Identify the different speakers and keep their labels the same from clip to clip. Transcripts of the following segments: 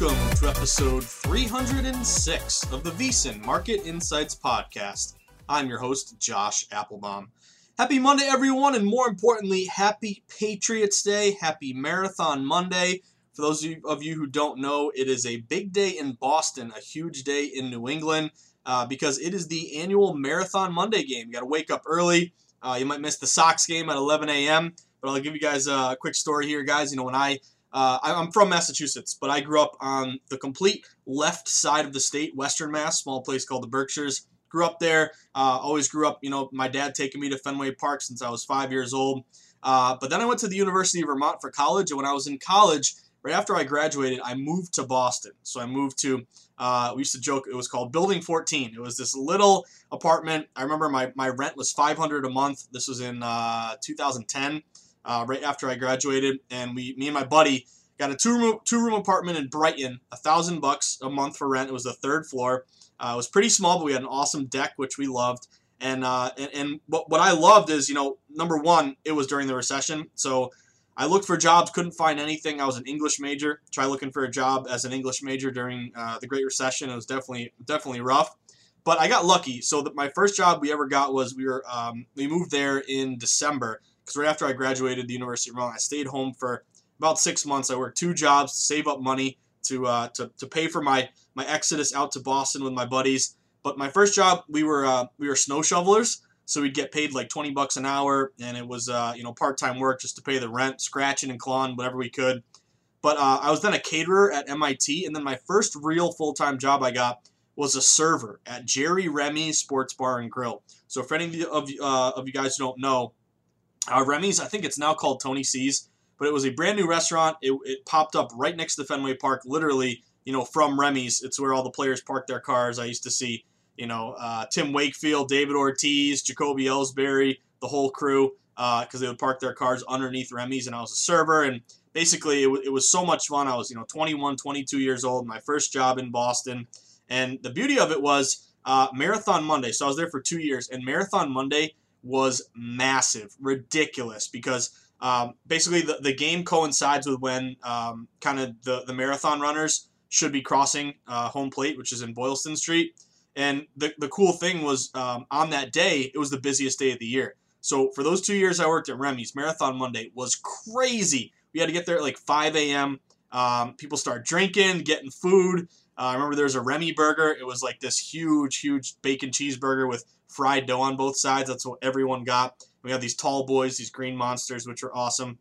Speaker 1: Welcome to episode 306 of the VSiN Market Insights Podcast. I'm your host, Josh Applebaum. Happy Monday, everyone, and more importantly, happy Patriots Day, happy Marathon Monday. For those of you who don't know, it is a big day in Boston, a huge day in New England, uh, because it is the annual Marathon Monday game. You got to wake up early. Uh, you might miss the Sox game at 11 a.m., but I'll give you guys a quick story here, guys. You know, when I uh, I'm from Massachusetts, but I grew up on the complete left side of the state, Western Mass, small place called the Berkshires. Grew up there. Uh, always grew up, you know, my dad taking me to Fenway Park since I was five years old. Uh, but then I went to the University of Vermont for college, and when I was in college, right after I graduated, I moved to Boston. So I moved to, uh, we used to joke, it was called Building 14. It was this little apartment. I remember my, my rent was 500 a month. This was in uh, 2010 uh, right after I graduated, and we, me and my buddy, got a two room two room apartment in Brighton, a thousand bucks a month for rent. It was the third floor. Uh, it was pretty small, but we had an awesome deck, which we loved. And uh, and, and what, what I loved is, you know, number one, it was during the recession, so I looked for jobs, couldn't find anything. I was an English major. Try looking for a job as an English major during uh, the Great Recession. It was definitely definitely rough, but I got lucky. So my first job we ever got was we were um, we moved there in December because right after I graduated the University of Vermont, I stayed home for about six months. I worked two jobs to save up money to uh, to, to pay for my my exodus out to Boston with my buddies. But my first job, we were uh, we were snow shovelers, so we'd get paid like 20 bucks an hour, and it was uh, you know part time work just to pay the rent, scratching and clawing whatever we could. But uh, I was then a caterer at MIT, and then my first real full time job I got was a server at Jerry Remy's Sports Bar and Grill. So for any of, uh, of you guys who don't know, uh, Remy's, I think it's now called Tony C's, but it was a brand new restaurant. It, it popped up right next to Fenway Park, literally, you know, from Remy's. It's where all the players park their cars. I used to see, you know, uh, Tim Wakefield, David Ortiz, Jacoby Ellsbury, the whole crew, because uh, they would park their cars underneath Remy's, and I was a server. And basically, it, w- it was so much fun. I was, you know, 21, 22 years old, my first job in Boston. And the beauty of it was uh, Marathon Monday. So I was there for two years, and Marathon Monday was massive, ridiculous, because um, basically the, the game coincides with when um, kind of the, the marathon runners should be crossing uh, home plate, which is in Boylston Street. And the, the cool thing was um, on that day, it was the busiest day of the year. So for those two years I worked at Remy's, Marathon Monday was crazy. We had to get there at like 5 a.m. Um, people start drinking, getting food. Uh, I remember there was a Remy burger. It was like this huge, huge bacon cheeseburger with fried dough on both sides. That's what everyone got. We have these tall boys, these green monsters, which are awesome.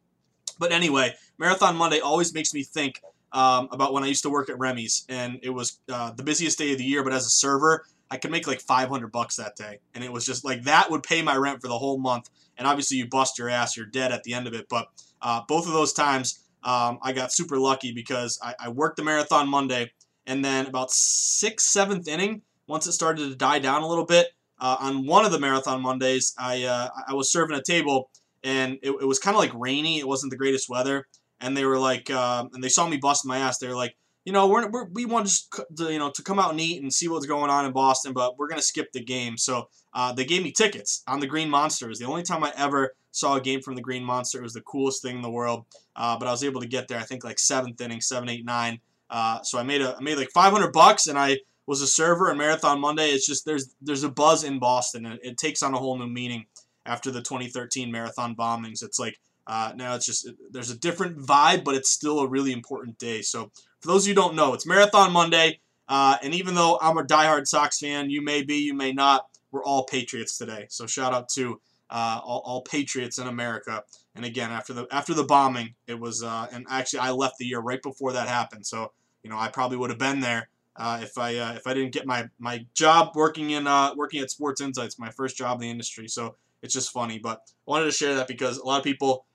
Speaker 1: But anyway, Marathon Monday always makes me think um, about when I used to work at Remy's, and it was uh, the busiest day of the year. But as a server, I could make like 500 bucks that day, and it was just like that would pay my rent for the whole month. And obviously, you bust your ass, you're dead at the end of it. But uh, both of those times, um, I got super lucky because I, I worked the marathon Monday, and then about sixth, seventh inning, once it started to die down a little bit, uh, on one of the marathon Mondays, I uh, I was serving a table, and it, it was kind of like rainy. It wasn't the greatest weather, and they were like, uh, and they saw me busting my ass. They were like, you know, we're, we're we want to, you know to come out and eat and see what's going on in Boston, but we're gonna skip the game. So uh, they gave me tickets on the Green Monsters. The only time I ever saw a game from the Green Monster. It was the coolest thing in the world. Uh, but I was able to get there. I think like seventh inning, seven, eight, nine. Uh, so I made a I made like 500 bucks, and I was a server in Marathon Monday. It's just there's there's a buzz in Boston, and it takes on a whole new meaning after the 2013 marathon bombings. It's like uh, now it's just there's a different vibe, but it's still a really important day. So for those of you who don't know, it's Marathon Monday, uh, and even though I'm a diehard Sox fan, you may be, you may not. We're all Patriots today. So shout out to uh, all, all, patriots in America. And again, after the after the bombing, it was uh, and actually I left the year right before that happened. So you know I probably would have been there uh, if I uh, if I didn't get my my job working in uh, working at Sports Insights, my first job in the industry. So it's just funny, but I wanted to share that because a lot of people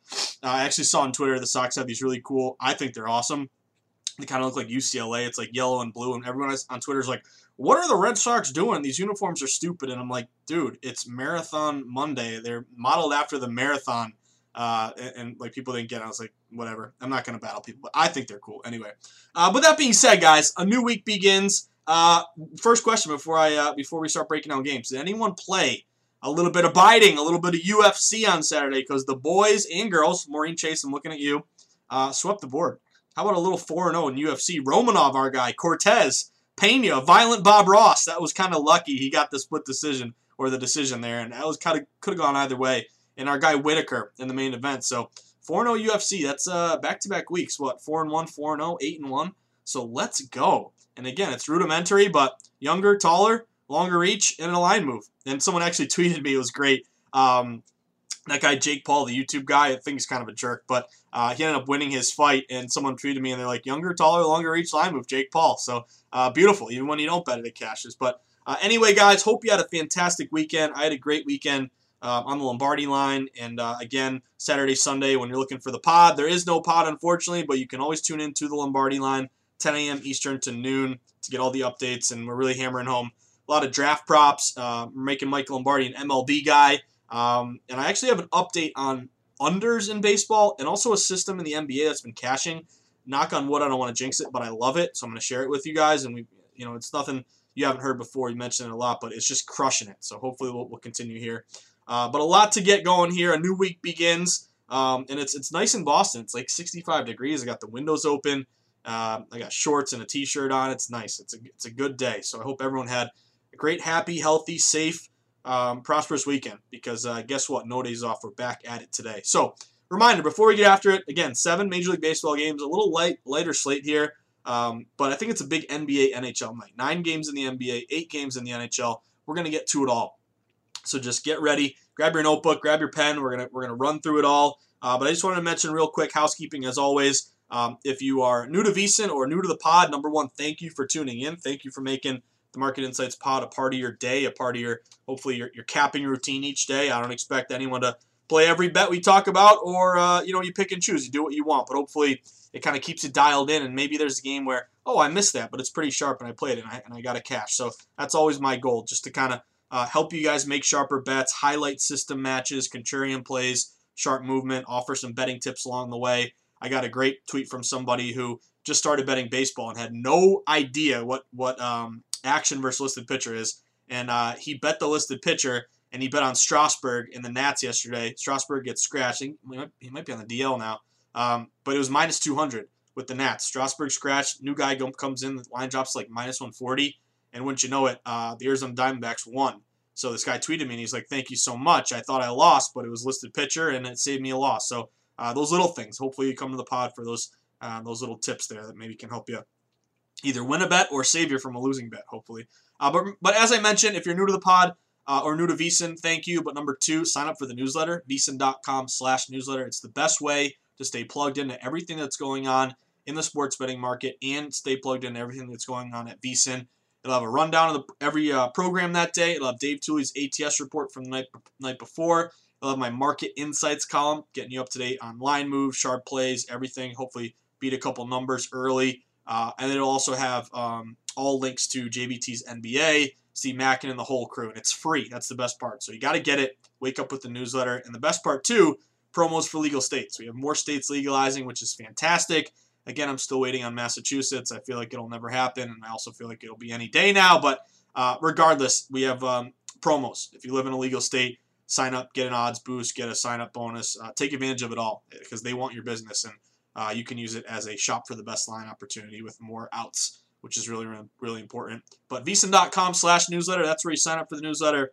Speaker 1: uh, I actually saw on Twitter the Sox have these really cool. I think they're awesome. They kind of look like UCLA. It's like yellow and blue, and everyone on Twitter is like, what are the Red Sox doing? These uniforms are stupid. And I'm like, dude, it's Marathon Monday. They're modeled after the marathon. Uh, and, and, like people didn't get it. I was like, whatever. I'm not going to battle people, but I think they're cool. Anyway, uh, but that being said, guys, a new week begins. Uh, first question before I uh, before we start breaking down games: Did anyone play a little bit of biting, a little bit of UFC on Saturday? Because the boys and girls, Maureen Chase, I'm looking at you, uh, swept the board. How about a little 4 0 in UFC? Romanov, our guy, Cortez, Pena, Violent Bob Ross. That was kind of lucky. He got the split decision or the decision there, and that was kind of could have gone either way. And our guy Whittaker in the main event. So 4 0 UFC. That's uh back to back weeks. What 4 and 1, 4 0, 8 and 1. So let's go. And again, it's rudimentary, but younger, taller, longer reach, and a line move. And someone actually tweeted me. It was great. Um, that guy Jake Paul, the YouTube guy, I think he's kind of a jerk, but uh, he ended up winning his fight. And someone tweeted me, and they're like, "Younger, taller, longer reach line move, Jake Paul." So uh, beautiful, even when you don't bet it, it cashes. But uh, anyway, guys, hope you had a fantastic weekend. I had a great weekend uh, on the Lombardi line, and uh, again, Saturday, Sunday, when you're looking for the pod, there is no pod, unfortunately, but you can always tune in to the Lombardi line, 10 a.m. Eastern to noon, to get all the updates. And we're really hammering home a lot of draft props. Uh, we're making Michael Lombardi an MLB guy. Um, and I actually have an update on unders in baseball and also a system in the NBA that's been cashing. Knock on wood, I don't want to jinx it, but I love it, so I'm going to share it with you guys. And we, you know, it's nothing you haven't heard before. You mentioned it a lot, but it's just crushing it. So hopefully we'll, we'll continue here. Uh, but a lot to get going here. A new week begins, um, and it's it's nice in Boston. It's like 65 degrees. I got the windows open. Uh, I got shorts and a t-shirt on. It's nice. It's a it's a good day. So I hope everyone had a great, happy, healthy, safe um, prosperous weekend because uh, guess what? No days off. We're back at it today. So, reminder before we get after it, again, seven Major League Baseball games, a little light, lighter slate here, um, but I think it's a big NBA NHL night. Nine games in the NBA, eight games in the NHL. We're gonna get to it all. So just get ready, grab your notebook, grab your pen. We're gonna we're gonna run through it all. Uh, but I just wanted to mention real quick housekeeping as always. Um, if you are new to VSiN or new to the pod, number one, thank you for tuning in. Thank you for making the Market Insights pod a part of your day, a part of your hopefully your, your capping routine each day. I don't expect anyone to play every bet we talk about, or uh, you know you pick and choose, you do what you want. But hopefully it kind of keeps it dialed in, and maybe there's a game where oh I missed that, but it's pretty sharp and I played it and I, and I got a cash. So that's always my goal, just to kind of uh, help you guys make sharper bets, highlight system matches, contrarian plays, sharp movement, offer some betting tips along the way. I got a great tweet from somebody who just started betting baseball and had no idea what what um, action versus listed pitcher is. And uh, he bet the listed pitcher, and he bet on Strasburg in the Nats yesterday. Strasburg gets scratched. He might, he might be on the DL now, um, but it was minus 200 with the Nats. Strasburg scratched. New guy comes in. The line drops like minus 140. And wouldn't you know it, uh, the Arizona Diamondbacks won. So this guy tweeted me and he's like, "Thank you so much. I thought I lost, but it was listed pitcher and it saved me a loss." So uh, those little things. Hopefully you come to the pod for those uh, those little tips there that maybe can help you either win a bet or save you from a losing bet, hopefully. Uh, but, but as I mentioned, if you're new to the pod uh, or new to VSiN, thank you. But number two, sign up for the newsletter, slash newsletter. It's the best way to stay plugged into everything that's going on in the sports betting market and stay plugged into everything that's going on at VSiN. It'll have a rundown of the, every uh, program that day. It'll have Dave Tuley's ATS report from the night, night before. It'll have my market insights column, getting you up to date on line moves, sharp plays, everything. Hopefully, beat a couple numbers early. Uh, and it'll also have um, all links to JVT's NBA, Steve Mackin, and the whole crew. And it's free. That's the best part. So you got to get it. Wake up with the newsletter. And the best part, too, promos for legal states. We have more states legalizing, which is fantastic. Again, I'm still waiting on Massachusetts. I feel like it'll never happen, and I also feel like it'll be any day now. But uh, regardless, we have um, promos. If you live in a legal state, sign up, get an odds boost, get a sign up bonus. Uh, take advantage of it all because they want your business, and uh, you can use it as a shop for the best line opportunity with more outs, which is really, really, important. But vsin.com slash newsletter, that's where you sign up for the newsletter.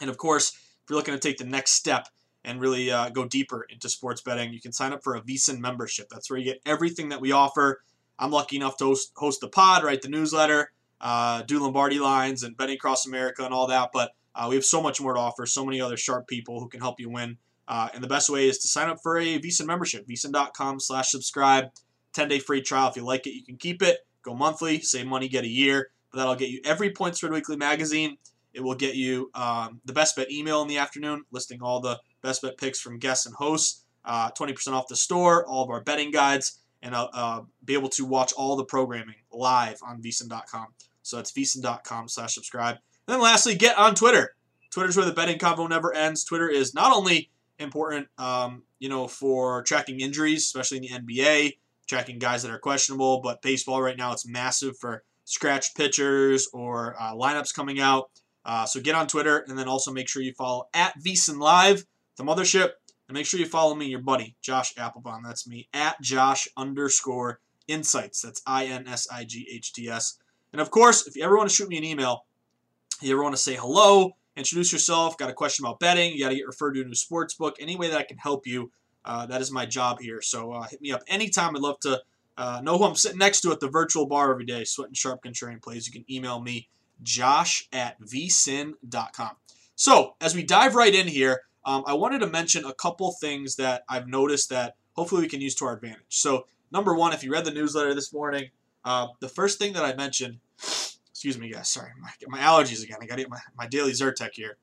Speaker 1: And of course, if you're looking to take the next step and really uh, go deeper into sports betting, you can sign up for a VSiN membership. That's where you get everything that we offer. I'm lucky enough to host, host the pod, write the newsletter, uh, do Lombardi lines and betting across America and all that. But uh, we have so much more to offer, so many other sharp people who can help you win. Uh, and the best way is to sign up for a VSiN membership, vsin.com slash subscribe. 10-day free trial. If you like it, you can keep it. Go monthly, save money, get a year. But that'll get you every Point Spread Weekly magazine. It will get you um, the best bet email in the afternoon, listing all the best bet picks from guests and hosts, uh, 20% off the store, all of our betting guides, and uh, uh, be able to watch all the programming live on vsin.com. So that's vsin.com slash subscribe. And then lastly, get on Twitter. Twitter's where the betting convo never ends. Twitter is not only important, um, you know, for tracking injuries, especially in the NBA, tracking guys that are questionable, but baseball right now it's massive for scratch pitchers or uh, lineups coming out. Uh, so get on Twitter and then also make sure you follow at VSiN Live, the mothership, and make sure you follow me, your buddy, Josh Applebaum. That's me, at Josh underscore insights. That's I N S I G H T S. And of course, if you ever want to shoot me an email, you ever want to say hello, introduce yourself, got a question about betting, you got to get referred to a new sports book, any way that I can help you, uh, that is my job here. So uh, hit me up anytime. I'd love to uh, know who I'm sitting next to at the virtual bar every day, sweating sharp contrarian plays. You can email me, josh at vsin.com. So as we dive right in here, um, I wanted to mention a couple things that I've noticed that hopefully we can use to our advantage. So number one, if you read the newsletter this morning, uh, the first thing that I mentioned Excuse me, guys. Sorry, my, my allergies again. I got to get my, my daily Zyrtec here.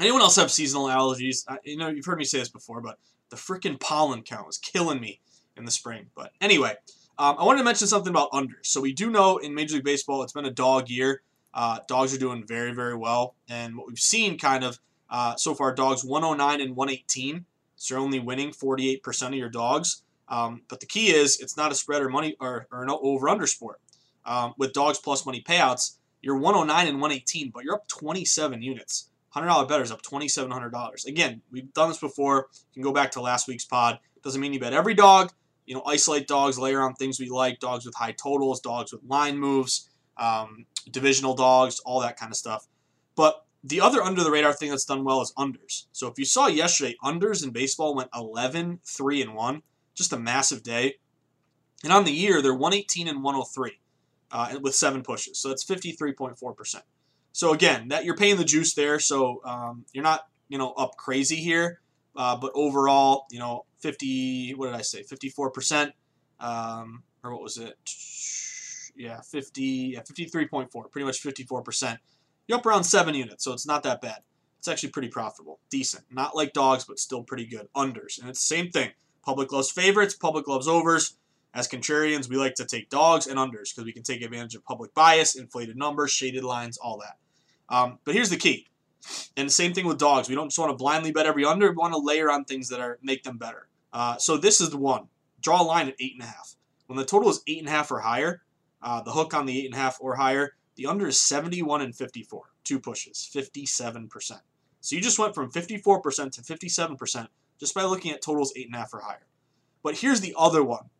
Speaker 1: Anyone else have seasonal allergies? I, you know, you've heard me say this before, but the freaking pollen count was killing me in the spring. But anyway, um, I wanted to mention something about unders. So we do know in Major League Baseball it's been a dog year. Uh, dogs are doing very, very well. And what we've seen kind of uh, so far, dogs 109 and 118. So you're only winning 48% of your dogs. Um, but the key is it's not a spread or money or, or an over under sport um, with dogs plus money payouts, you're 109 and 118, but you're up 27 units. $100 betters up $2,700. Again, we've done this before. You can go back to last week's pod. Doesn't mean you bet every dog. You know, isolate dogs, layer on things we like, dogs with high totals, dogs with line moves, um, divisional dogs, all that kind of stuff. But the other under the radar thing that's done well is unders. So if you saw yesterday, unders in baseball went 11, 3, and 1. Just a massive day. And on the year, they're 118 and 103 uh, with seven pushes. So that's 53.4%. So again, that you're paying the juice there. So um, you're not you know up crazy here, uh, but overall, you know, 50. What did I say? 54%. Um, or what was it? Yeah, 50. Yeah, 53.4. Pretty much 54%. You're up around seven units, so it's not that bad. It's actually pretty profitable, decent. Not like dogs, but still pretty good. Unders, and it's the same thing. Public loves favorites. Public loves overs. As contrarians, we like to take dogs and unders because we can take advantage of public bias, inflated numbers, shaded lines, all that. Um, but here's the key. And the same thing with dogs. We don't just want to blindly bet every under. We want to layer on things that are make them better. Uh, so this is the one. Draw a line at eight and a half. When the total is eight and a half or higher, uh, the hook on the eight and a half or higher, the under is 71 and 54. Two pushes, 57%. So you just went from 54% to 57% just by looking at totals eight and a half or higher. But here's the other one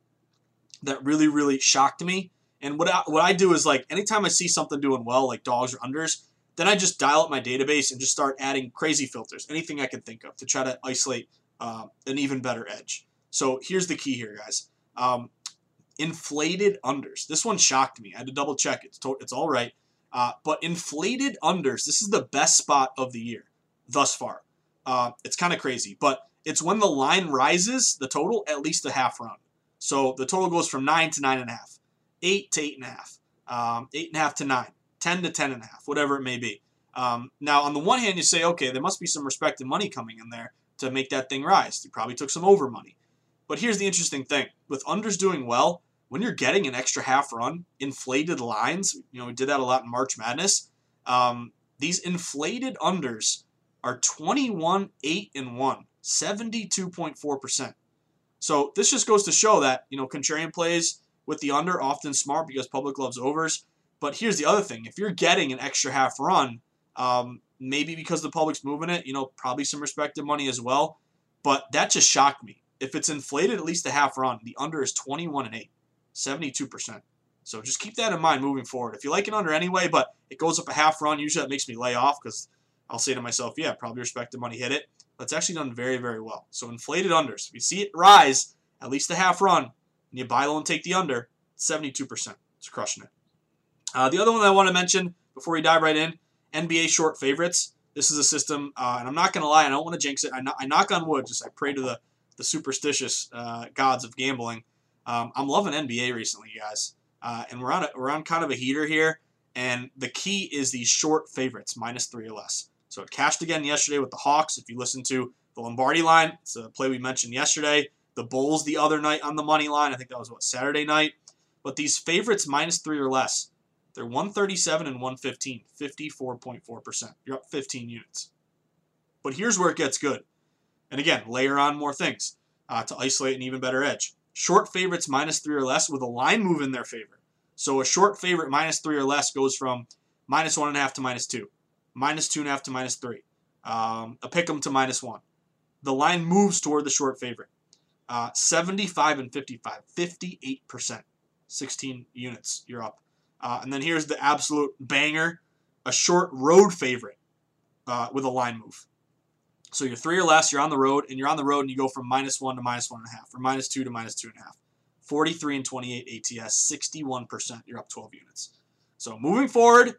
Speaker 1: that really, really shocked me. And what I, what I do is like anytime I see something doing well, like dogs or unders, then I just dial up my database and just start adding crazy filters, anything I can think of to try to isolate uh, an even better edge. So here's the key here, guys. Um, inflated unders. This one shocked me. I had to double check. It's to- it's all right. Uh, but inflated unders. This is the best spot of the year thus far. Uh, it's kind of crazy, but it's when the line rises, the total at least a half run. So the total goes from nine to nine and a half, eight to eight and a half, um, eight and a half to nine, ten to ten and a half, whatever it may be. Um, now, on the one hand, you say, okay, there must be some respected money coming in there to make that thing rise. You probably took some over money. But here's the interesting thing with unders doing well, when you're getting an extra half run, inflated lines, you know, we did that a lot in March Madness. Um, these inflated unders are 21, 8, and 1, 72.4%. So this just goes to show that, you know, contrarian plays with the under often smart because public loves overs. But here's the other thing if you're getting an extra half run, um, maybe because the public's moving it, you know, probably some respected money as well. But that just shocked me. If it's inflated at least a half run, the under is 21 and 8, 72%. So just keep that in mind moving forward. If you like an under anyway, but it goes up a half run, usually that makes me lay off because I'll say to myself, yeah, probably respected money hit it. But it's actually done very, very well. So inflated unders. If you see it rise at least a half run, and you buy low and take the under, 72%. It's crushing it. Uh, the other one I want to mention before we dive right in NBA short favorites. This is a system, uh, and I'm not going to lie, I don't want to jinx it. I knock on wood, just I pray to the, the superstitious uh, gods of gambling. Um, I'm loving NBA recently, guys. Uh, and we're on, a, we're on kind of a heater here. And the key is these short favorites, minus three or less. So it cashed again yesterday with the Hawks. If you listen to the Lombardi line, it's a play we mentioned yesterday. The Bulls the other night on the money line. I think that was what Saturday night. But these favorites minus three or less, they're 137 and 115, 54.4%. You're up 15 units. But here's where it gets good. And again, layer on more things uh, to isolate an even better edge. Short favorites minus three or less with a line move in their favor. So a short favorite minus three or less goes from minus one and a half to minus two, minus two and a half to minus three, um, a pick 'em to minus one. The line moves toward the short favorite. Uh, 75 and 55, 58%, 16 units. You're up. Uh, and then here's the absolute banger a short road favorite uh, with a line move. So you're three or less, you're on the road, and you're on the road and you go from minus one to minus one and a half, or minus two to minus two and a half. 43 and 28 ATS, 61%. You're up 12 units. So moving forward,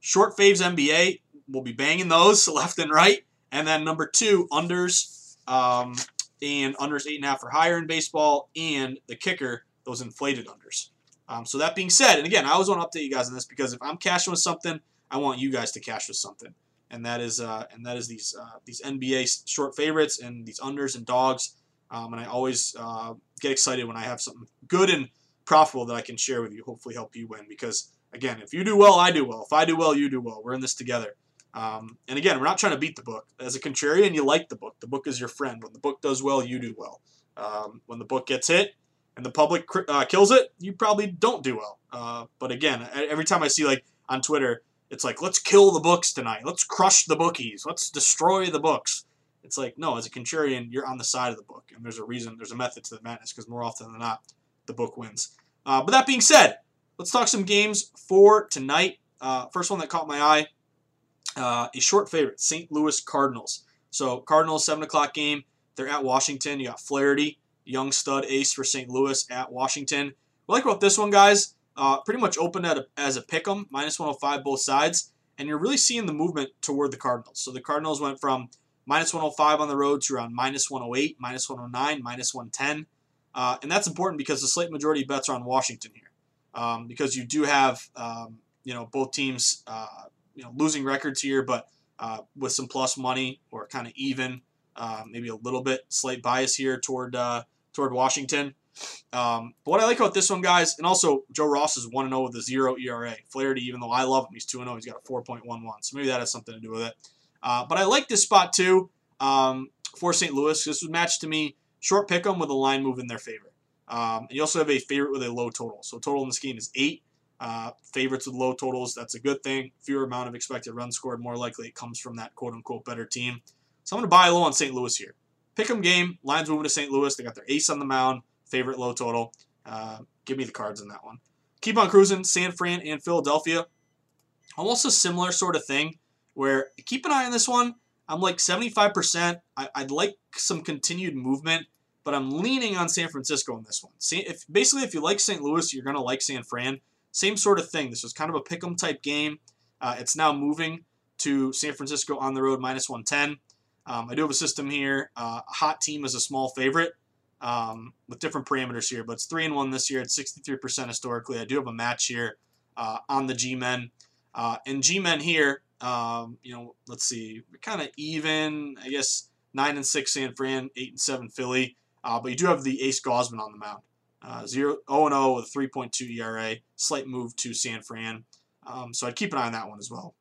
Speaker 1: short faves NBA, we'll be banging those left and right. And then number two, unders, um, and unders eight and a half or higher in baseball, and the kicker, those inflated unders. Um, so that being said, and again, I always want to update you guys on this because if I'm cashing with something, I want you guys to cash with something, and that is uh, and that is these uh, these NBA short favorites and these unders and dogs. Um, and I always uh, get excited when I have something good and profitable that I can share with you. Hopefully, help you win because again, if you do well, I do well. If I do well, you do well. We're in this together. Um, and again, we're not trying to beat the book. As a contrarian, you like the book. The book is your friend. When the book does well, you do well. Um, when the book gets hit and the public uh, kills it, you probably don't do well. Uh, but again, every time I see like on Twitter, it's like let's kill the books tonight. Let's crush the bookies. Let's destroy the books. It's like no, as a contrarian, you're on the side of the book, and there's a reason. There's a method to the madness because more often than not, the book wins. Uh, but that being said, let's talk some games for tonight. Uh, first one that caught my eye, uh, a short favorite, St. Louis Cardinals. So Cardinals seven o'clock game. They're at Washington. You got Flaherty, young stud ace for St. Louis at Washington. What I like about this one, guys, uh, pretty much opened at a, as a pick 'em, minus 105 both sides, and you're really seeing the movement toward the Cardinals. So the Cardinals went from minus 105 on the road to around minus 108, minus 109, minus 110. Uh, and that's important because the slate majority bets are on Washington here. Um, because you do have, um, you know, both teams, uh, you know, losing records here, but uh, with some plus money or kind of even, uh, maybe a little bit slight bias here toward uh, toward Washington. Um, but what I like about this one, guys, and also Joe Ross is 1 0 with a 0 ERA. Flaherty, even though I love him, he's 2 0. He's got a 4.11. So maybe that has something to do with it. Uh, but I like this spot too um, for St. Louis. This was matched to me short pick 'em with a line move in their favor. Um, and you also have a favorite with a low total. So total in this game is eight. Uh, favorites with low totals, that's a good thing. Fewer amount of expected runs scored, more likely it comes from that quote unquote better team. So I'm going to buy low on St. Louis here. Pick 'em game. Lines moving to St. Louis. They got their ace on the mound. Favorite low total. Uh, give me the cards in that one. Keep on cruising. San Fran and Philadelphia. Almost a similar sort of thing where keep an eye on this one. I'm like 75%. I, would like some continued movement but I'm leaning on San Francisco in this one. See, if basically if you like St. Louis, you're going to like San Fran. Same sort of thing. This was kind of a pick'em type game. Uh, it's now moving to San Francisco on the road minus 110. Um, I do have a system here. Uh, hot team is a small favorite um, with different parameters here, but it's three and one this year. It's 63% historically. I do have a match here uh, on the G-men. Uh, and G-men here, um, you know, let's see, kind of even. I guess nine and six San Fran, eight and seven Philly. Uh, but you do have the Ace Gausman on the mound. Uh, 0 and 0 with a 3.2 ERA, slight move to San Fran. Um, so I'd keep an eye on that one as well.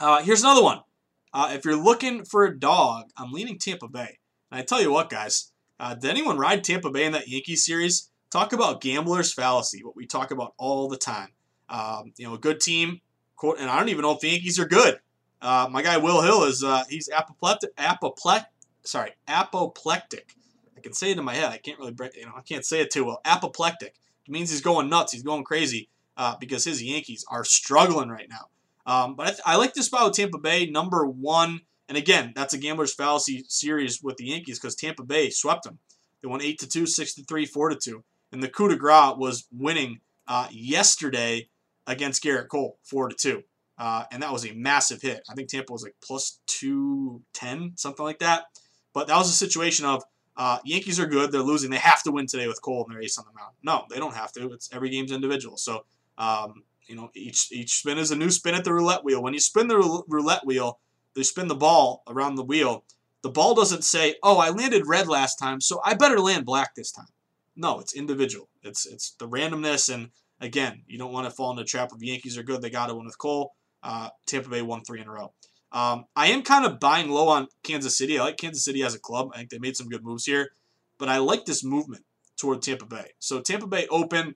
Speaker 1: Uh, here's another one. Uh, if you're looking for a dog, I'm leaning Tampa Bay. And I tell you what, guys, uh, did anyone ride Tampa Bay in that Yankee series? Talk about gambler's fallacy, what we talk about all the time. Um, you know, a good team, quote, and I don't even know if the Yankees are good. Uh, my guy Will Hill is uh, he's apoplectic, apoplectic, sorry, apoplectic. I can say it in my head. I can't really, you know, I can't say it too well. Apoplectic. It means he's going nuts. He's going crazy uh, because his Yankees are struggling right now. Um, but I, I, like this spot with Tampa Bay, number one. And again, that's a gambler's fallacy series with the Yankees because Tampa Bay swept them. They won 8 to 2, 6 to 3, 4 to 2. And the coup de grace was winning uh, yesterday against Gerrit Cole, 4 to 2. Uh, and that was a massive hit. I think Tampa was like plus 210, something like that. But that was a situation of uh, Yankees are good. They're losing. They have to win today with Cole and their ace on the mound. No, they don't have to. It's every game's individual. So um, you know, each each spin is a new spin at the roulette wheel. When you spin the roulette wheel, they spin the ball around the wheel. The ball doesn't say, "Oh, I landed red last time, so I better land black this time." No, it's individual. It's it's the randomness, and again, you don't want to fall into the trap of Yankees are good. They got to win with Cole. Uh, Tampa Bay won three in a row. Um, I am kind of buying low on Kansas City. I like Kansas City as a club. I think they made some good moves here, but I like this movement toward Tampa Bay. So Tampa Bay open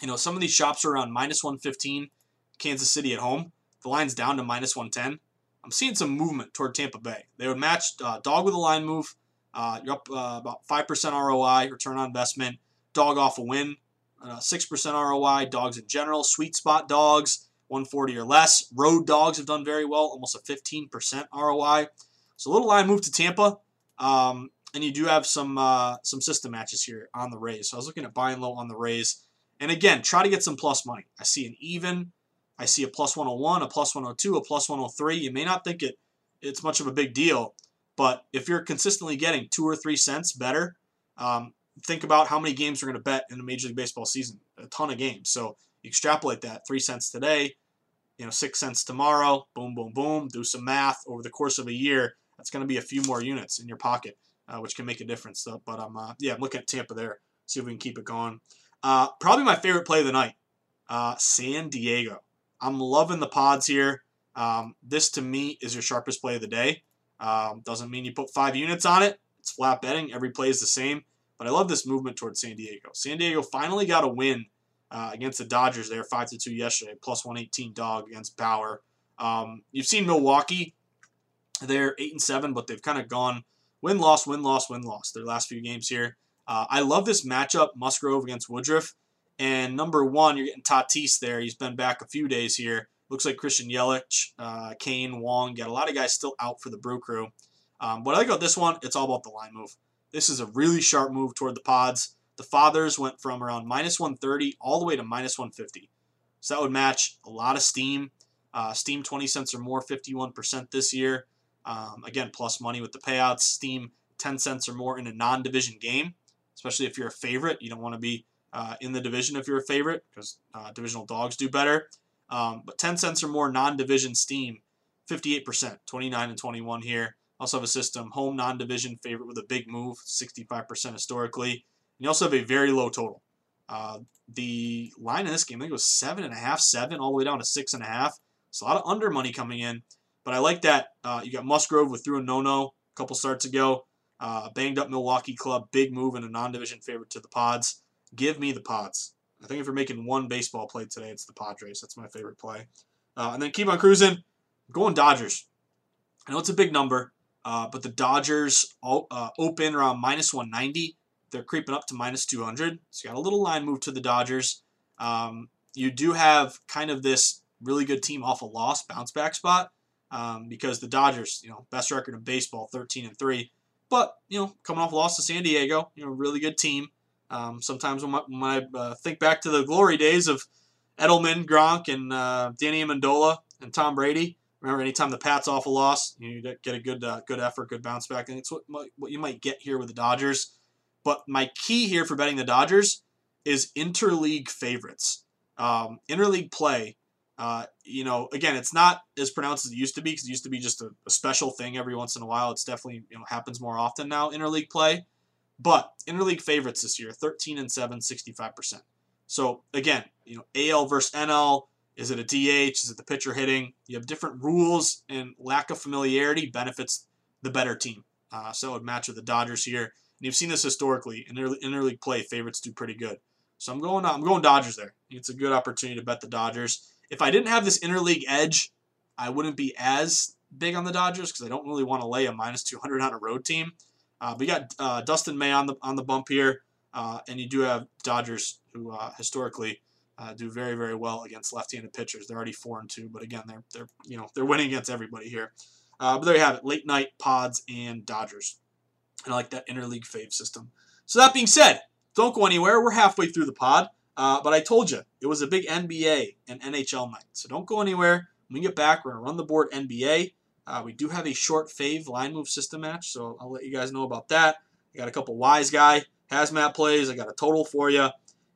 Speaker 1: you know, some of these shops are around minus 115, Kansas City at home. The line's down to minus 110. I'm seeing some movement toward Tampa Bay. They would match uh, dog with a line move. Uh, you're up uh, about 5% ROI, return on investment. Dog off a win, 6% uh, ROI. Dogs in general, sweet spot dogs, 140 or less. Road dogs have done very well, almost a 15% ROI. So a little line move to Tampa. Um, and you do have some uh, some system matches here on the Rays. So I was looking at buying low on the Rays. And again, try to get some plus money. I see an even, I see a plus 101, a plus 102, a plus 103. You may not think it it's much of a big deal, but if you're consistently getting two or three cents better, um, think about how many games you're going to bet in a Major League Baseball season. A ton of games. So extrapolate that three cents today, you know, six cents tomorrow. Boom, boom, boom. Do some math over the course of a year. That's going to be a few more units in your pocket, uh, which can make a difference. So, but I'm uh, yeah, I'm looking at Tampa there. See if we can keep it going. Uh, probably my favorite play of the night, uh, San Diego. I'm loving the pods here. Um, this to me is your sharpest play of the day. Um, doesn't mean you put five units on it. It's flat betting. Every play is the same. But I love this movement towards San Diego. San Diego finally got a win uh, against the Dodgers there, five to two yesterday, plus 118 dog against Bauer. Um, you've seen Milwaukee. They're eight and seven, but they've kind of gone win loss, win loss, win loss. Their last few games here. Uh, I love this matchup, Musgrove against Woodruff. And number one, you're getting Tatis there. He's been back a few days here. Looks like Christian Yelich, uh, Cain, Wong. Got a lot of guys still out for the Brew Crew. Um, what I like this one, it's all about the line move. This is a really sharp move toward the pods. The fathers went from around minus 130 all the way to minus 150. So that would match a lot of steam. Uh, steam 20 cents or more, 51% this year. Um, again, plus money with the payouts. Steam 10 cents or more in a non division game especially if you're a favorite. You don't want to be uh, in the division if you're a favorite because uh, divisional dogs do better. Um, but 10 cents or more non-division steam, 58%, 29 and 21 here. Also have a system home non-division favorite with a big move, 65% historically. And you also have a very low total. Uh, the line in this game, I think it was seven and a half, seven, all the way down to six and a half. It's a lot of under money coming in, but I like that. Uh, you got Musgrove with through a no-no a couple starts ago. Uh, banged up Milwaukee club, big move and a non-division favorite to the Pods. Give me the Pods. I think if you're making one baseball play today, it's the Padres. That's my favorite play. Uh, and then keep on cruising. Going Dodgers. I know it's a big number, uh, but the Dodgers uh, open around minus 190. They're creeping up to minus 200. So you got a little line move to the Dodgers. Um, you do have kind of this really good team off a loss bounce back spot um, because the Dodgers, you know, best record in baseball, 13 and three but you know, coming off loss to San Diego, you know, really good team. Um, sometimes when, I uh, think back to the glory days of Edelman, Gronk, and uh, Danny Amendola and Tom Brady, remember anytime the Pats off a loss, you get a good uh, good effort, good bounce back, and it's what what you might get here with the Dodgers. But my key here for betting the Dodgers is interleague favorites. Um, interleague play uh, you know, again, it's not as pronounced as it used to be because it used to be just a, a, special thing every once in a while. It's definitely you know happens more often now interleague play, but interleague favorites this year 13 and 7, 65 percent. So again, you know, AL versus NL. Is it a DH? Is it the pitcher hitting? You have different rules, and lack of familiarity benefits the better team. Uh, so it would match with the Dodgers here. And you've seen this historically in interleague play. Favorites do pretty good. So I'm going. I'm going Dodgers there. It's a good opportunity to bet the Dodgers if I didn't have this interleague edge, I wouldn't be as big on the Dodgers because I don't really want to lay a minus 200 on a road team. Uh, but you got uh, Dustin May on the on the bump here, uh, and you do have Dodgers who uh, historically uh, do very very well against left-handed pitchers. They're already four and two, but again they're they're you know they're winning against everybody here. Uh, but there you have it, late night pods and Dodgers. And I like that interleague fave system. So that being said, don't go anywhere. We're halfway through the pod. But I told you, it was a big NBA and NHL night. So don't go anywhere. When we get back, we're to run the board NBA. Uh, we do have a short fave line move system match, so I'll let you guys know about that. I got a couple wise guy hazmat plays. I got a total for you.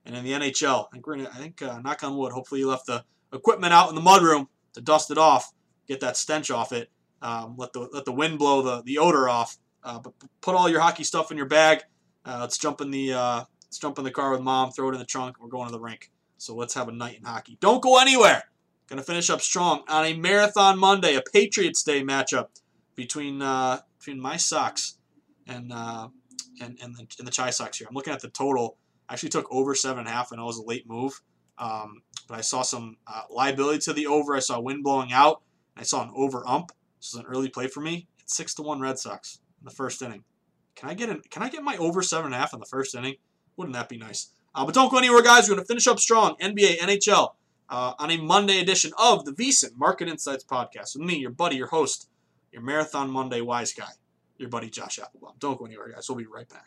Speaker 1: And in the NHL, I think we're gonna. I think uh, knock on wood. Hopefully you left the equipment out in the mudroom to dust it off, get that stench off it. Um, let the let the wind blow the the odor off. Uh, but put all your hockey stuff in your bag. Uh, let's jump in the uh, Let's jump in the car with mom, throw it in the trunk, we're going to the rink. So let's have a night in hockey. Don't go anywhere. Going to finish up strong on a marathon Monday, a Patriots Day matchup between uh, between my Sox and uh, and and the, and the Chi Sox here. I'm looking at the total. I actually took over seven and a half, and it was a late move. Um, but I saw some uh, liability to the over. I saw wind blowing out. I saw an over ump. This is an early play for me. It's six to one Red Sox in the first inning. Can I get an, Can I get my over seven and a half in the first inning? Wouldn't that be nice? Uh, but don't go anywhere, guys. We're going to finish up strong. NBA, NHL, uh, on a Monday edition of the VSiN Market Insights Podcast with me, your buddy, your host, your Marathon Monday wise guy, your buddy Josh Applebaum. Don't go anywhere, guys. We'll be right back.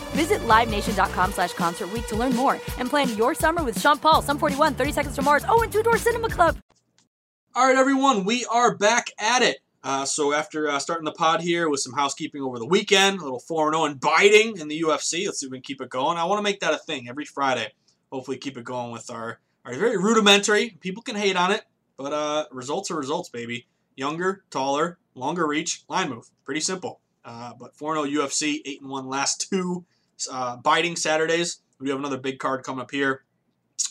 Speaker 2: Visit LiveNation.com slash Concert to learn more and plan your summer with Sean Paul, Sum 41, 30 Seconds to Mars, oh, and Two Door Cinema Club.
Speaker 1: All right, everyone, we are back at it. Uh, so after uh, starting the pod here with some housekeeping over the weekend, a little 4-0 and biting in the UFC, let's see if we can keep it going. I want to make that a thing every Friday. Hopefully keep it going with our, our very rudimentary, people can hate on it, but uh, results are results, baby. Younger, taller, longer reach, line move. Pretty simple. Uh, but 4-0 UFC, 8-1 last two uh, biting Saturdays. We have another big card coming up here.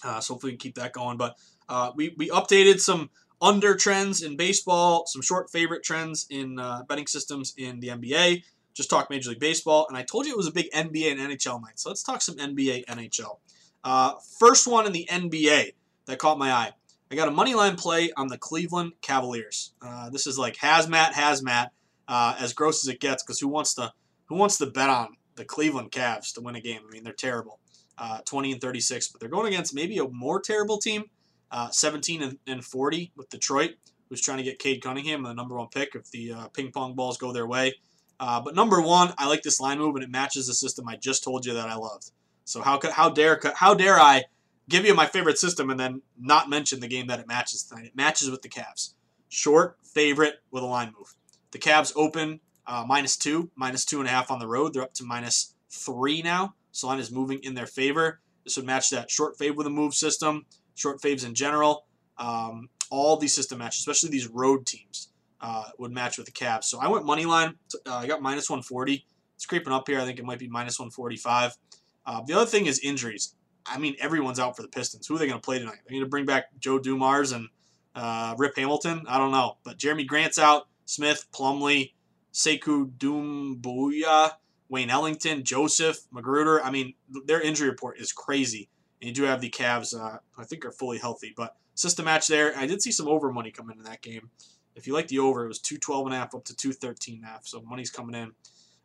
Speaker 1: Uh, so hopefully we can keep that going. But uh, we, we updated some under trends in baseball, some short favorite trends in uh, betting systems in the NBA. Just talk Major League Baseball, and I told you it was a big NBA and NHL night. So let's talk some NBA, NHL. Uh, first one in the NBA that caught my eye. I got a money line play on the Cleveland Cavaliers. Uh, this is like hazmat, hazmat, uh, as gross as it gets. Because who wants to who wants to bet on the Cleveland Cavs to win a game? I mean, they're terrible, uh, 20 and 36, but they're going against maybe a more terrible team, uh, 17 and, and 40 with Detroit, who's trying to get Cade Cunningham, the number one pick if the uh, ping pong balls go their way. Uh, but number one, I like this line move, and it matches the system I just told you that I loved. So how could how dare how dare I give you my favorite system and then not mention the game that it matches tonight? It matches with the Cavs. Short favorite with a line move. The Cavs open uh, minus two, minus two and a half on the road. They're up to minus three now. So line is moving in their favor. This would match that short fave with a move system, short faves in general. Um, all these system matches, especially these road teams, uh, would match with the Cavs. So I went money line. Uh, I got minus 140. It's creeping up here. I think it might be minus 145. Uh, the other thing is injuries. I mean, everyone's out for the Pistons. Who are they going to play tonight? They're going to bring back Joe Dumars and uh, Rip Hamilton. I don't know, but Jerami Grant's out. Smith, Plumlee, Sekou Doumbouya, Wayne Ellington, Joseph, McGruder. I mean, their injury report is crazy. And you do have the Cavs, uh, I think, are fully healthy. But system match there. I did see some over money come into that game. If you like the over, it was 212 and a half up to 213 and a half. So money's coming in.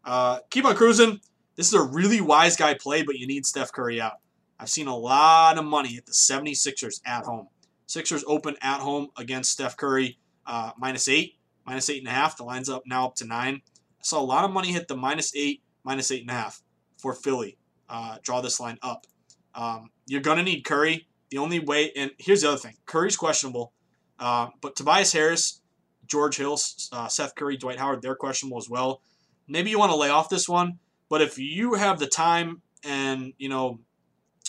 Speaker 1: Uh, keep on cruising. This is a really wise guy play, but you need Steph Curry out. I've seen a lot of money at the 76ers at home. Sixers open at home against Steph Curry, uh, minus eight, minus eight and a half. The line's up now up to nine. I saw a lot of money hit the minus eight, minus eight and a half for Philly. Uh, draw this line up. Um, you're going to need Curry. The only way, and here's the other thing Curry's questionable, uh, but Tobias Harris, George Hill, uh, Seth Curry, Dwight Howard, they're questionable as well. Maybe you want to lay off this one, but if you have the time and, you know,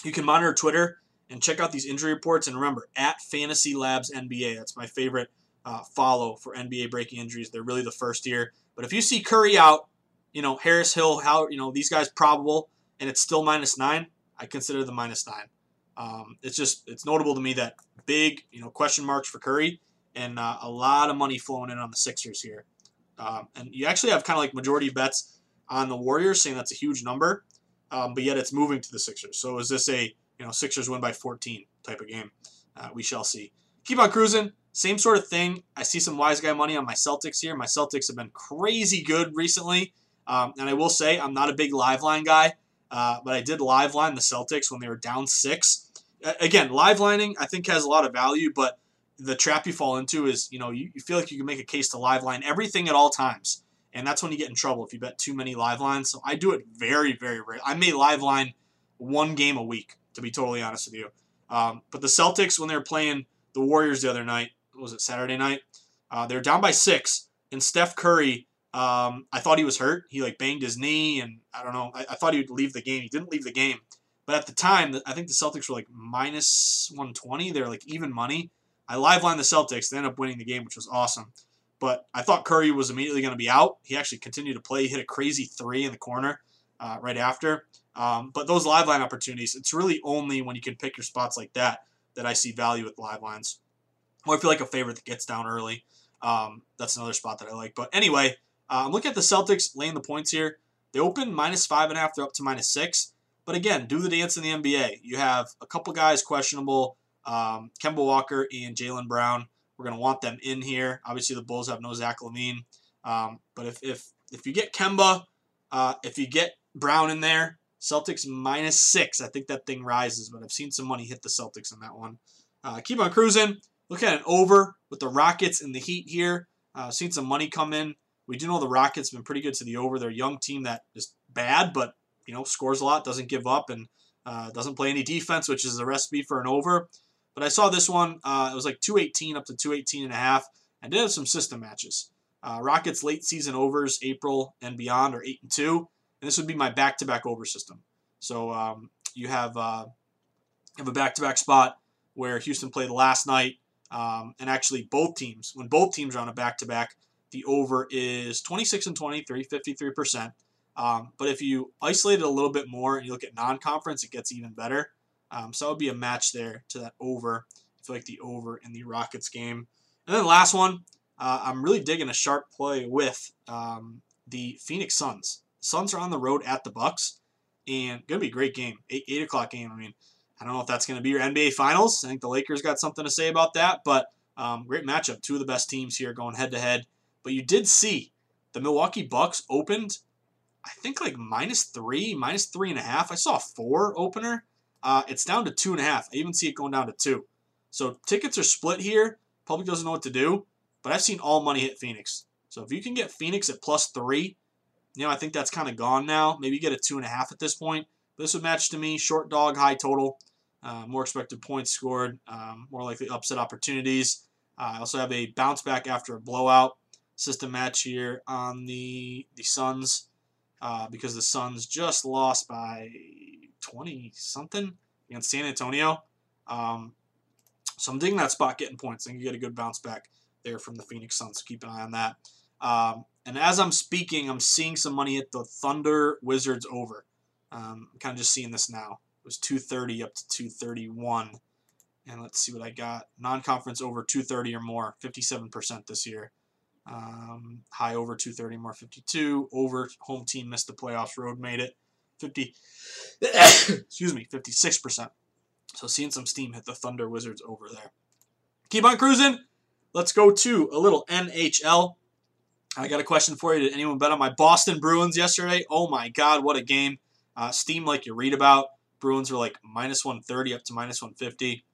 Speaker 1: you can monitor Twitter and check out these injury reports. And remember, at Fantasy Labs NBA, that's my favorite uh, follow for NBA breaking injuries. They're really the first here. But if you see Curry out, you know, Harris Hill, how you know these guys probable, and it's still minus nine, I consider the minus nine. Um, it's just it's notable to me that big you know question marks for Curry and uh, a lot of money flowing in on the Sixers here. Um, and you actually have kind of like majority bets on the Warriors, saying that's a huge number, um, but yet it's moving to the Sixers. So is this a you know Sixers win by 14 type of game? Uh, we shall see. Keep on cruising. Same sort of thing. I see some wise guy money on my Celtics here. My Celtics have been crazy good recently, um, and I will say I'm not a big live line guy, uh, but I did live line the Celtics when they were down six. again, live lining I think has a lot of value, but the trap you fall into is you know you, you feel like you can make a case to live line everything at all times and that's when you get in trouble if you bet too many live lines. So I do it very, very rare. I may live line one game a week, to be totally honest with you. Um, but the Celtics, when they were playing the Warriors the other night, was it Saturday night? Uh, they're down by six, and Steph Curry. Um, I thought he was hurt. He like banged his knee, and I don't know. I, I thought he would leave the game. He didn't leave the game. But at the time, I think the Celtics were like minus 120. They're like even money. I live line the Celtics. They end up winning the game, which was awesome. But I thought Curry was immediately going to be out. He actually continued to play. He hit a crazy three in the corner uh, right after. Um, but those live line opportunities, it's really only when you can pick your spots like that that I see value with live lines. Or if you like a favorite that gets down early, um, that's another spot that I like. But anyway, uh, I'm looking at the Celtics laying the points here. They open minus five and a half. They're up to minus six. But again, do the dance in the NBA. You have a couple guys questionable, um, Kemba Walker and Jaylen Brown. We're going to want them in here. Obviously, the Bulls have no Zach LaVine. Um, but if, if, if you get Kemba, uh, if you get Brown in there, Celtics minus six. I think that thing rises, but I've seen some money hit the Celtics on that one. Uh, keep on cruising. Look at an over with the Rockets and the Heat here. Uh, seen some money come in. We do know the Rockets have been pretty good to the over. They're a young team that is bad, but you know scores a lot, doesn't give up, and uh, doesn't play any defense, which is a recipe for an over. But I saw this one. Uh, it was like 218 up to 218 and a half. I did have some system matches. Uh, Rockets late season overs, April and beyond, are eight and two, and this would be my back-to-back over system. So um, you have uh, have a back-to-back spot where Houston played last night, um, and actually both teams, when both teams are on a back-to-back, the over is 26 and 23, 53 percent. Um, but if you isolate it a little bit more and you look at non-conference, it gets even better. Um, so that would be a match there to that over. I feel like the over in the Rockets game. And then the last one, uh, I'm really digging a sharp play with um, the Phoenix Suns. Suns are on the road at the Bucks, and gonna be a great game. Eight, eight o'clock game. I mean, I don't know if that's gonna be your NBA Finals. I think the Lakers got something to say about that, but um, great matchup. Two of the best teams here going head to head. But you did see the Milwaukee Bucks opened, I think like minus three, minus three and a half. I saw four opener. Uh, it's down to two and a half. I even see it going down to two. So tickets are split here. Public doesn't know what to do, but I've seen all money hit Phoenix. So if you can get Phoenix at plus three, you know, I think that's kind of gone now. Maybe get a two and a half at this point. This would match to me. Short dog, high total, uh, more expected points scored, um, more likely upset opportunities. Uh, I also have a bounce back after a blowout system match here on the the Suns uh, because the Suns just lost by 20 something against San Antonio. Um, so I'm digging that spot, getting points. I think you get a good bounce back there from the Phoenix Suns. So keep an eye on that. Um, and as I'm speaking, I'm seeing some money at the Thunder Wizards over. Um, I'm kind of just seeing this now. It was 230 up to 231. And let's see what I got. Non-conference over 230 or more, 57% this year. Um, high over 230 more, 52. Over home team missed the playoffs. Road made it, 50. excuse me, 56%. So seeing some steam hit the Thunder Wizards over there. Keep on cruising. Let's go to a little NHL. I got a question for you. Did anyone bet on my Boston Bruins yesterday? Oh my God, what a game! Uh, steam like you read about. Bruins were like minus 130 up to minus 150.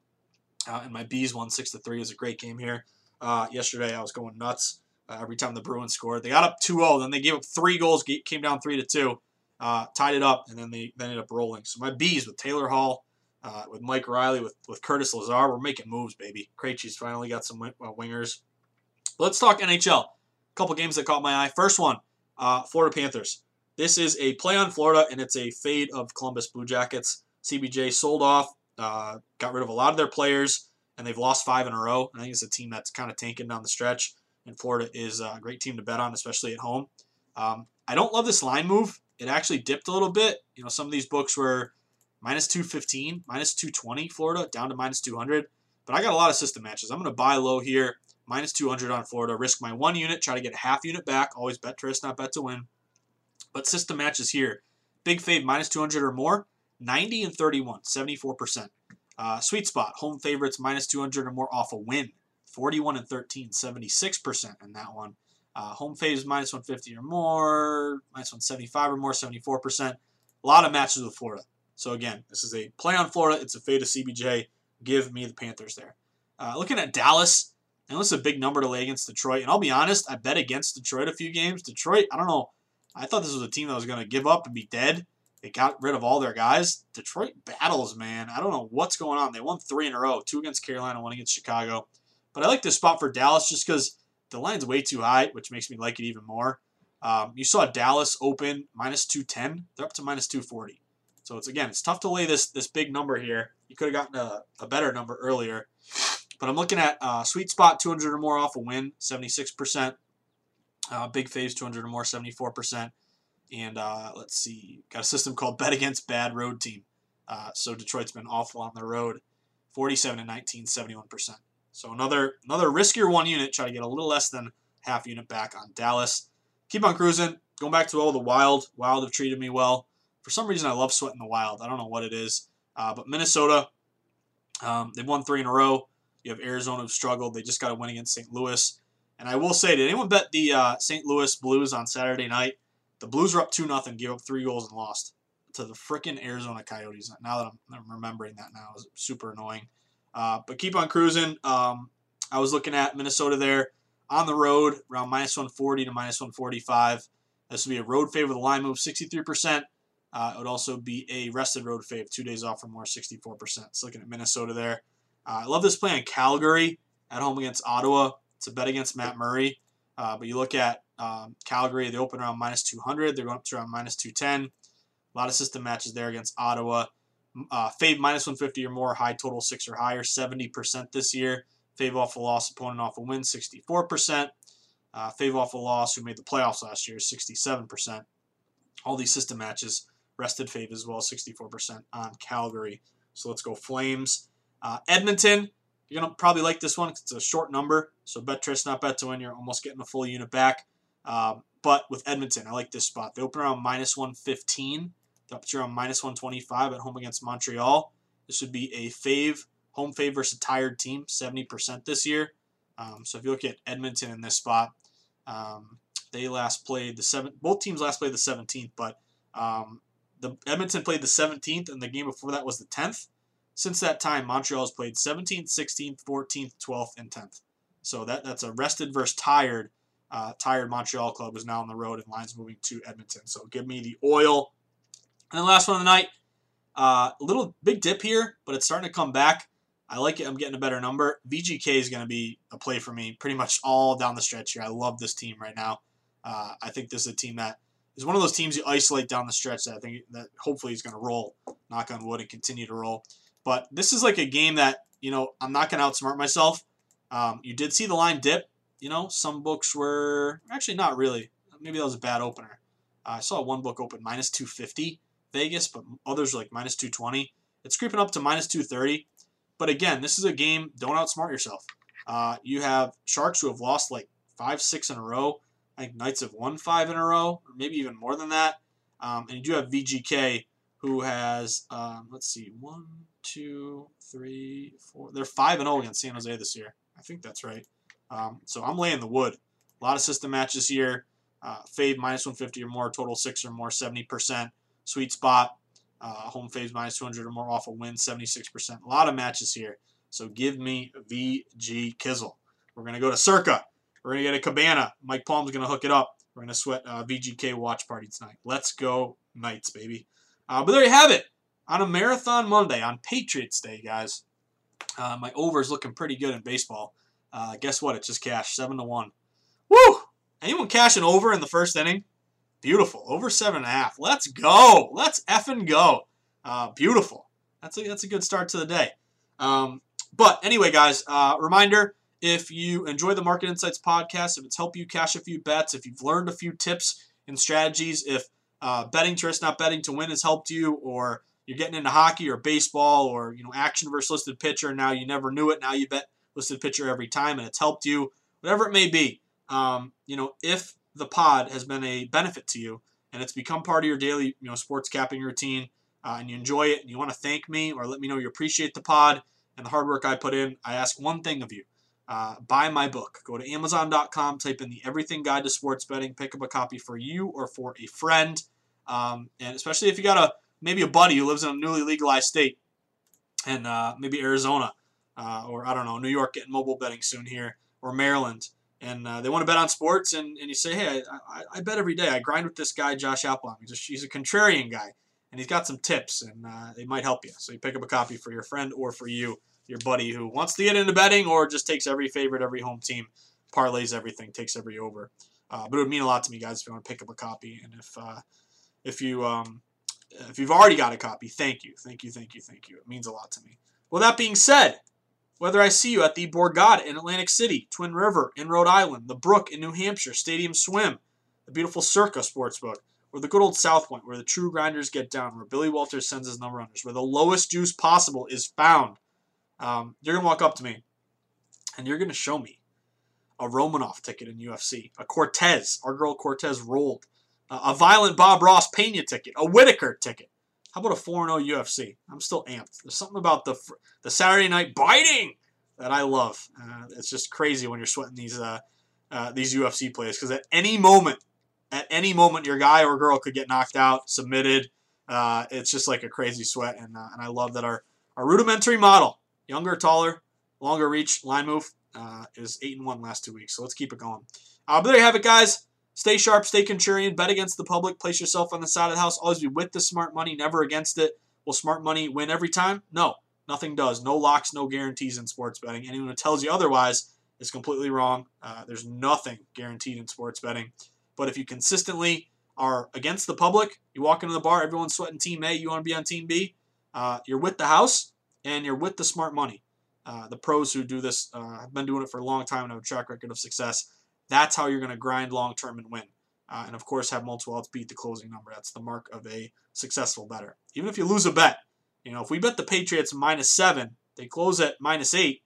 Speaker 1: Uh, and my Bees won 6 to 3. It was a great game here. Uh, yesterday I was going nuts uh, every time the Bruins scored. They got up 2 0, then they gave up three goals, came down 3 to 2, uh, tied it up, and then they, they ended up rolling. So my Bees with Taylor Hall, uh, with Mike Reilly, with, with Curtis Lazar, we're making moves, baby. Krejci's finally got some wingers. Let's talk NHL. A couple games that caught my eye. First one, Florida Panthers. This is a play on Florida, and it's a fade of Columbus Blue Jackets. CBJ sold off, uh, got rid of a lot of their players, and they've lost five in a row. I think it's a team that's kind of tanking down the stretch, and Florida is a great team to bet on, especially at home. Um, I don't love this line move. It actually dipped a little bit. You know, some of these books were minus 215, minus 220 Florida, down to minus 200. But I got a lot of system matches. I'm going to buy low here, minus 200 on Florida, risk my one unit, try to get a half unit back. Always bet to risk, not bet to win. But system matches here. Big fade minus 200 or more, 90 and 31, 74%. Uh, sweet spot, home favorites minus 200 or more off a win, 41 and 13, 76% in that one. Uh, home faves minus 150 or more, minus 175 or more, 74%. A lot of matches with Florida. So again, this is a play on Florida. It's a fade to CBJ. Give me the Panthers there. Uh, looking at Dallas, and this is a big number to lay against Detroit. And I'll be honest, I bet against Detroit a few games. Detroit, I don't know. I thought this was a team that was going to give up and be dead. They got rid of all their guys. Detroit battles, man. I don't know what's going on. They won three in a row, two against Carolina, one against Chicago. But I like this spot for Dallas just because the line's way too high, which makes me like it even more. Um, you saw Dallas open minus 210. They're up to minus 240. So it's again, it's tough to lay this this big number here. You could have gotten a, a better number earlier. But I'm looking at uh, sweet spot 200 or more off a win, 76%. Uh, big phase 200 or more, 74%. And uh, let's see, got a system called Bet Against Bad Road Team. Uh, so Detroit's been awful on the road, 47 and 19, 71%. So another another riskier one unit, try to get a little less than half unit back on Dallas. Keep on cruising. Going back to all the Wild. Wild have treated me well. For some reason, I love sweating the Wild. I don't know what it is. Uh, but Minnesota, um, they've won three in a row. You have Arizona who struggled. They just got a win against St. Louis. And I will say, did anyone bet the uh, St. Louis Blues on Saturday night? The Blues were up 2 0, gave up three goals and lost to the freaking Arizona Coyotes. Now that I'm, remembering that now, it's super annoying. Uh, but keep on cruising. Um, I was looking at Minnesota there on the road, around minus 140 to minus 145. This would be a road fave with a line move, 63%. Uh, it would also be a rested road fave, two days off or more, 64%. So looking at Minnesota there. Uh, I love this play on Calgary at home against Ottawa. It's a bet against Matt Murray. Uh, but you look at um, Calgary, they open around minus 200. They're going up to around minus 210. A lot of system matches there against Ottawa. Uh, Fave minus 150 or more, high total six or higher, 70% this year. Fave off a loss, opponent off a win, 64%. Uh, Fave off a loss, who made the playoffs last year, 67%. All these system matches, rested Fave as well, 64% on Calgary So let's go Flames. Uh, Edmonton, you're going to probably like this one because it's a short number. So bet Tris, not bet to win. You're almost getting a full unit back. Um, but with Edmonton, I like this spot. They open around minus 115. They up to around minus 125 at home against Montreal. This would be a fave, home fave versus a tired team, 70% this year. Um, so if you look at Edmonton in this spot, um, they last played the seven. Both teams last played the 17th, but um, the Edmonton played the 17th, and the game before that was the 10th. Since that time, Montreal has played 17th, 16th, 14th, 12th, and 10th. So that that's a rested versus tired. Uh, tired Montreal club is now on the road, and lines moving to Edmonton. So give me the oil. And then last one of the night, uh, a little big dip here, but it's starting to come back. I like it. I'm getting a better number. VGK is going to be a play for me pretty much all down the stretch here. I love this team right now. Uh, I think this is a team that is one of those teams you isolate down the stretch that I think that hopefully is going to roll, knock on wood, and continue to roll. But this is like a game that, you know, I'm not going to outsmart myself. Um, you did see the line dip. You know, some books were actually not really. Maybe that was a bad opener. Uh, I saw one book open minus 250 Vegas, but others are like minus 220. It's creeping up to minus 230. But again, this is a game. Don't outsmart yourself. Uh, you have Sharks who have lost like five, six in a row. I think Knights have won five in a row, or maybe even more than that. Um, and you do have VGK who has, um, let's see, one, two, three, four. They're five and zero against San Jose this year. I think that's right. Um, so I'm laying the wood. A lot of system matches here. Uh, fade minus 150 or more, total six or more, 70%. Sweet spot. Uh, home phase minus 200 or more off a win, 76%. A lot of matches here. So give me VG Kizzle. We're going to go to Circa. We're going to get a Cabana. Mike Palm's going to hook it up. We're going to sweat uh, VGK watch party tonight. Let's go Knights, baby. Uh, but there you have it. On a Marathon Monday, on Patriots Day, guys. Uh, my over is looking pretty good in baseball. Uh, guess what? It just cashed 7 to 1. Woo! Anyone cashing over in the first inning? Beautiful. Over seven and a half. Let's go. Let's effing go. Uh, beautiful. That's a, that's a good start to the day. Um, but anyway, guys, uh, reminder if you enjoy the Market Insights podcast, if it's helped you cash a few bets, if you've learned a few tips and strategies, if uh, betting to risk, not betting to win has helped you, or you're getting into hockey or baseball or you know action versus listed pitcher, and now you never knew it, now you bet listed pitcher every time and it's helped you, whatever it may be. Um, you know, if the pod has been a benefit to you and it's become part of your daily you know sports capping routine uh, and you enjoy it and you want to thank me or let me know you appreciate the pod and the hard work I put in, I ask one thing of you. Uh, buy my book. Go to Amazon.com, type in the Everything Guide to Sports Betting, pick up a copy for you or for a friend. Um, and especially if you got a maybe a buddy who lives in a newly legalized state, and uh, maybe Arizona, uh, or I don't know, New York getting mobile betting soon here, or Maryland and uh, they want to bet on sports, and, and you say, hey, I, I, I, bet every day. I grind with this guy, Josh Applebaum. He's a, he's a contrarian guy, and he's got some tips, and uh, they might help you. So you pick up a copy for your friend or for you, your buddy who wants to get into betting or just takes every favorite, every home team, parlays everything, takes every over. Uh, but it would mean a lot to me, guys, if you want to pick up a copy. And if uh, if you um, if you've already got a copy, thank you, thank you, thank you, thank you. It means a lot to me. Well, that being said, whether I see you at the Borgata in Atlantic City, Twin River in Rhode Island, the Brook in New Hampshire, Stadium Swim, the beautiful Circa Sportsbook, or the good old South Point, where the true grinders get down, where Billy Walters sends his number runners, where the lowest juice possible is found, um, you're going to walk up to me and you're going to show me a Romanov ticket in UFC, a Cortez, our girl Cortez rolled, a violent Bob Ross Pena ticket, a Whittaker ticket, how about a 4 0 UFC? I'm still amped. There's something about the the Saturday night biting that I love. Uh, it's just crazy when you're sweating these uh, uh, these UFC plays because at any moment, at any moment, your guy or girl could get knocked out, submitted. Uh, it's just like a crazy sweat, and uh, and I love that our our rudimentary model, younger, taller, longer reach, line move, uh, is eight and one last two weeks. So let's keep it going. but there you have it, guys. Stay sharp, stay contrarian, bet against the public, place yourself on the side of the house, always be with the smart money, never against it. Will smart money win every time? No, nothing does. No locks, no guarantees in sports betting. Anyone who tells you otherwise is completely wrong. Uh, there's nothing guaranteed in sports betting. But if you consistently are against the public, you walk into the bar, everyone's sweating team A, you want to be on team B, uh, you're with the house and you're with the smart money. Uh, the pros who do this uh, have been doing it for a long time and have a track record of success. That's how you're going to grind long term and win. Uh, and of course, have multiple outs beat the closing number. That's the mark of a successful bettor. Even if you lose a bet, You know, if we bet the Patriots minus seven, they close at minus eight,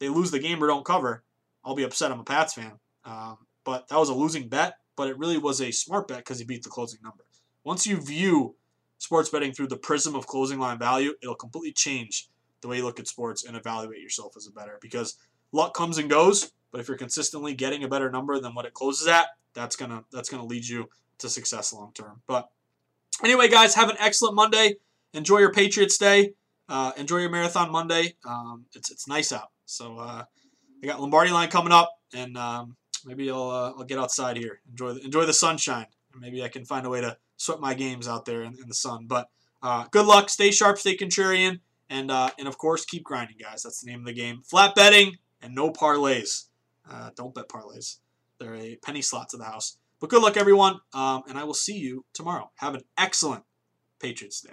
Speaker 1: they lose the game or don't cover, I'll be upset. I'm a Pats fan. Um, but that was a losing bet, but it really was a smart bet because he beat the closing number. Once you view sports betting through the prism of closing line value, it'll completely change the way you look at sports and evaluate yourself as a bettor because luck comes and goes, but if you're consistently getting a better number than what it closes at, that's gonna that's gonna lead you to success long term. But anyway, guys, have an excellent Monday. Enjoy your Patriots Day. Uh, enjoy your marathon Monday. Um, it's it's nice out, so uh, I got Lombardi line coming up, and um, maybe I'll uh, I'll get outside here, enjoy the, enjoy the sunshine, maybe I can find a way to sweat my games out there in, in the sun. But uh, good luck, stay sharp, stay contrarian, and uh, and of course keep grinding, guys. That's the name of the game. Flat betting and no parlays. Uh, don't bet parlays. They're a penny slot to the house. But good luck, everyone, um, and I will see you tomorrow. Have an excellent Patriots Day.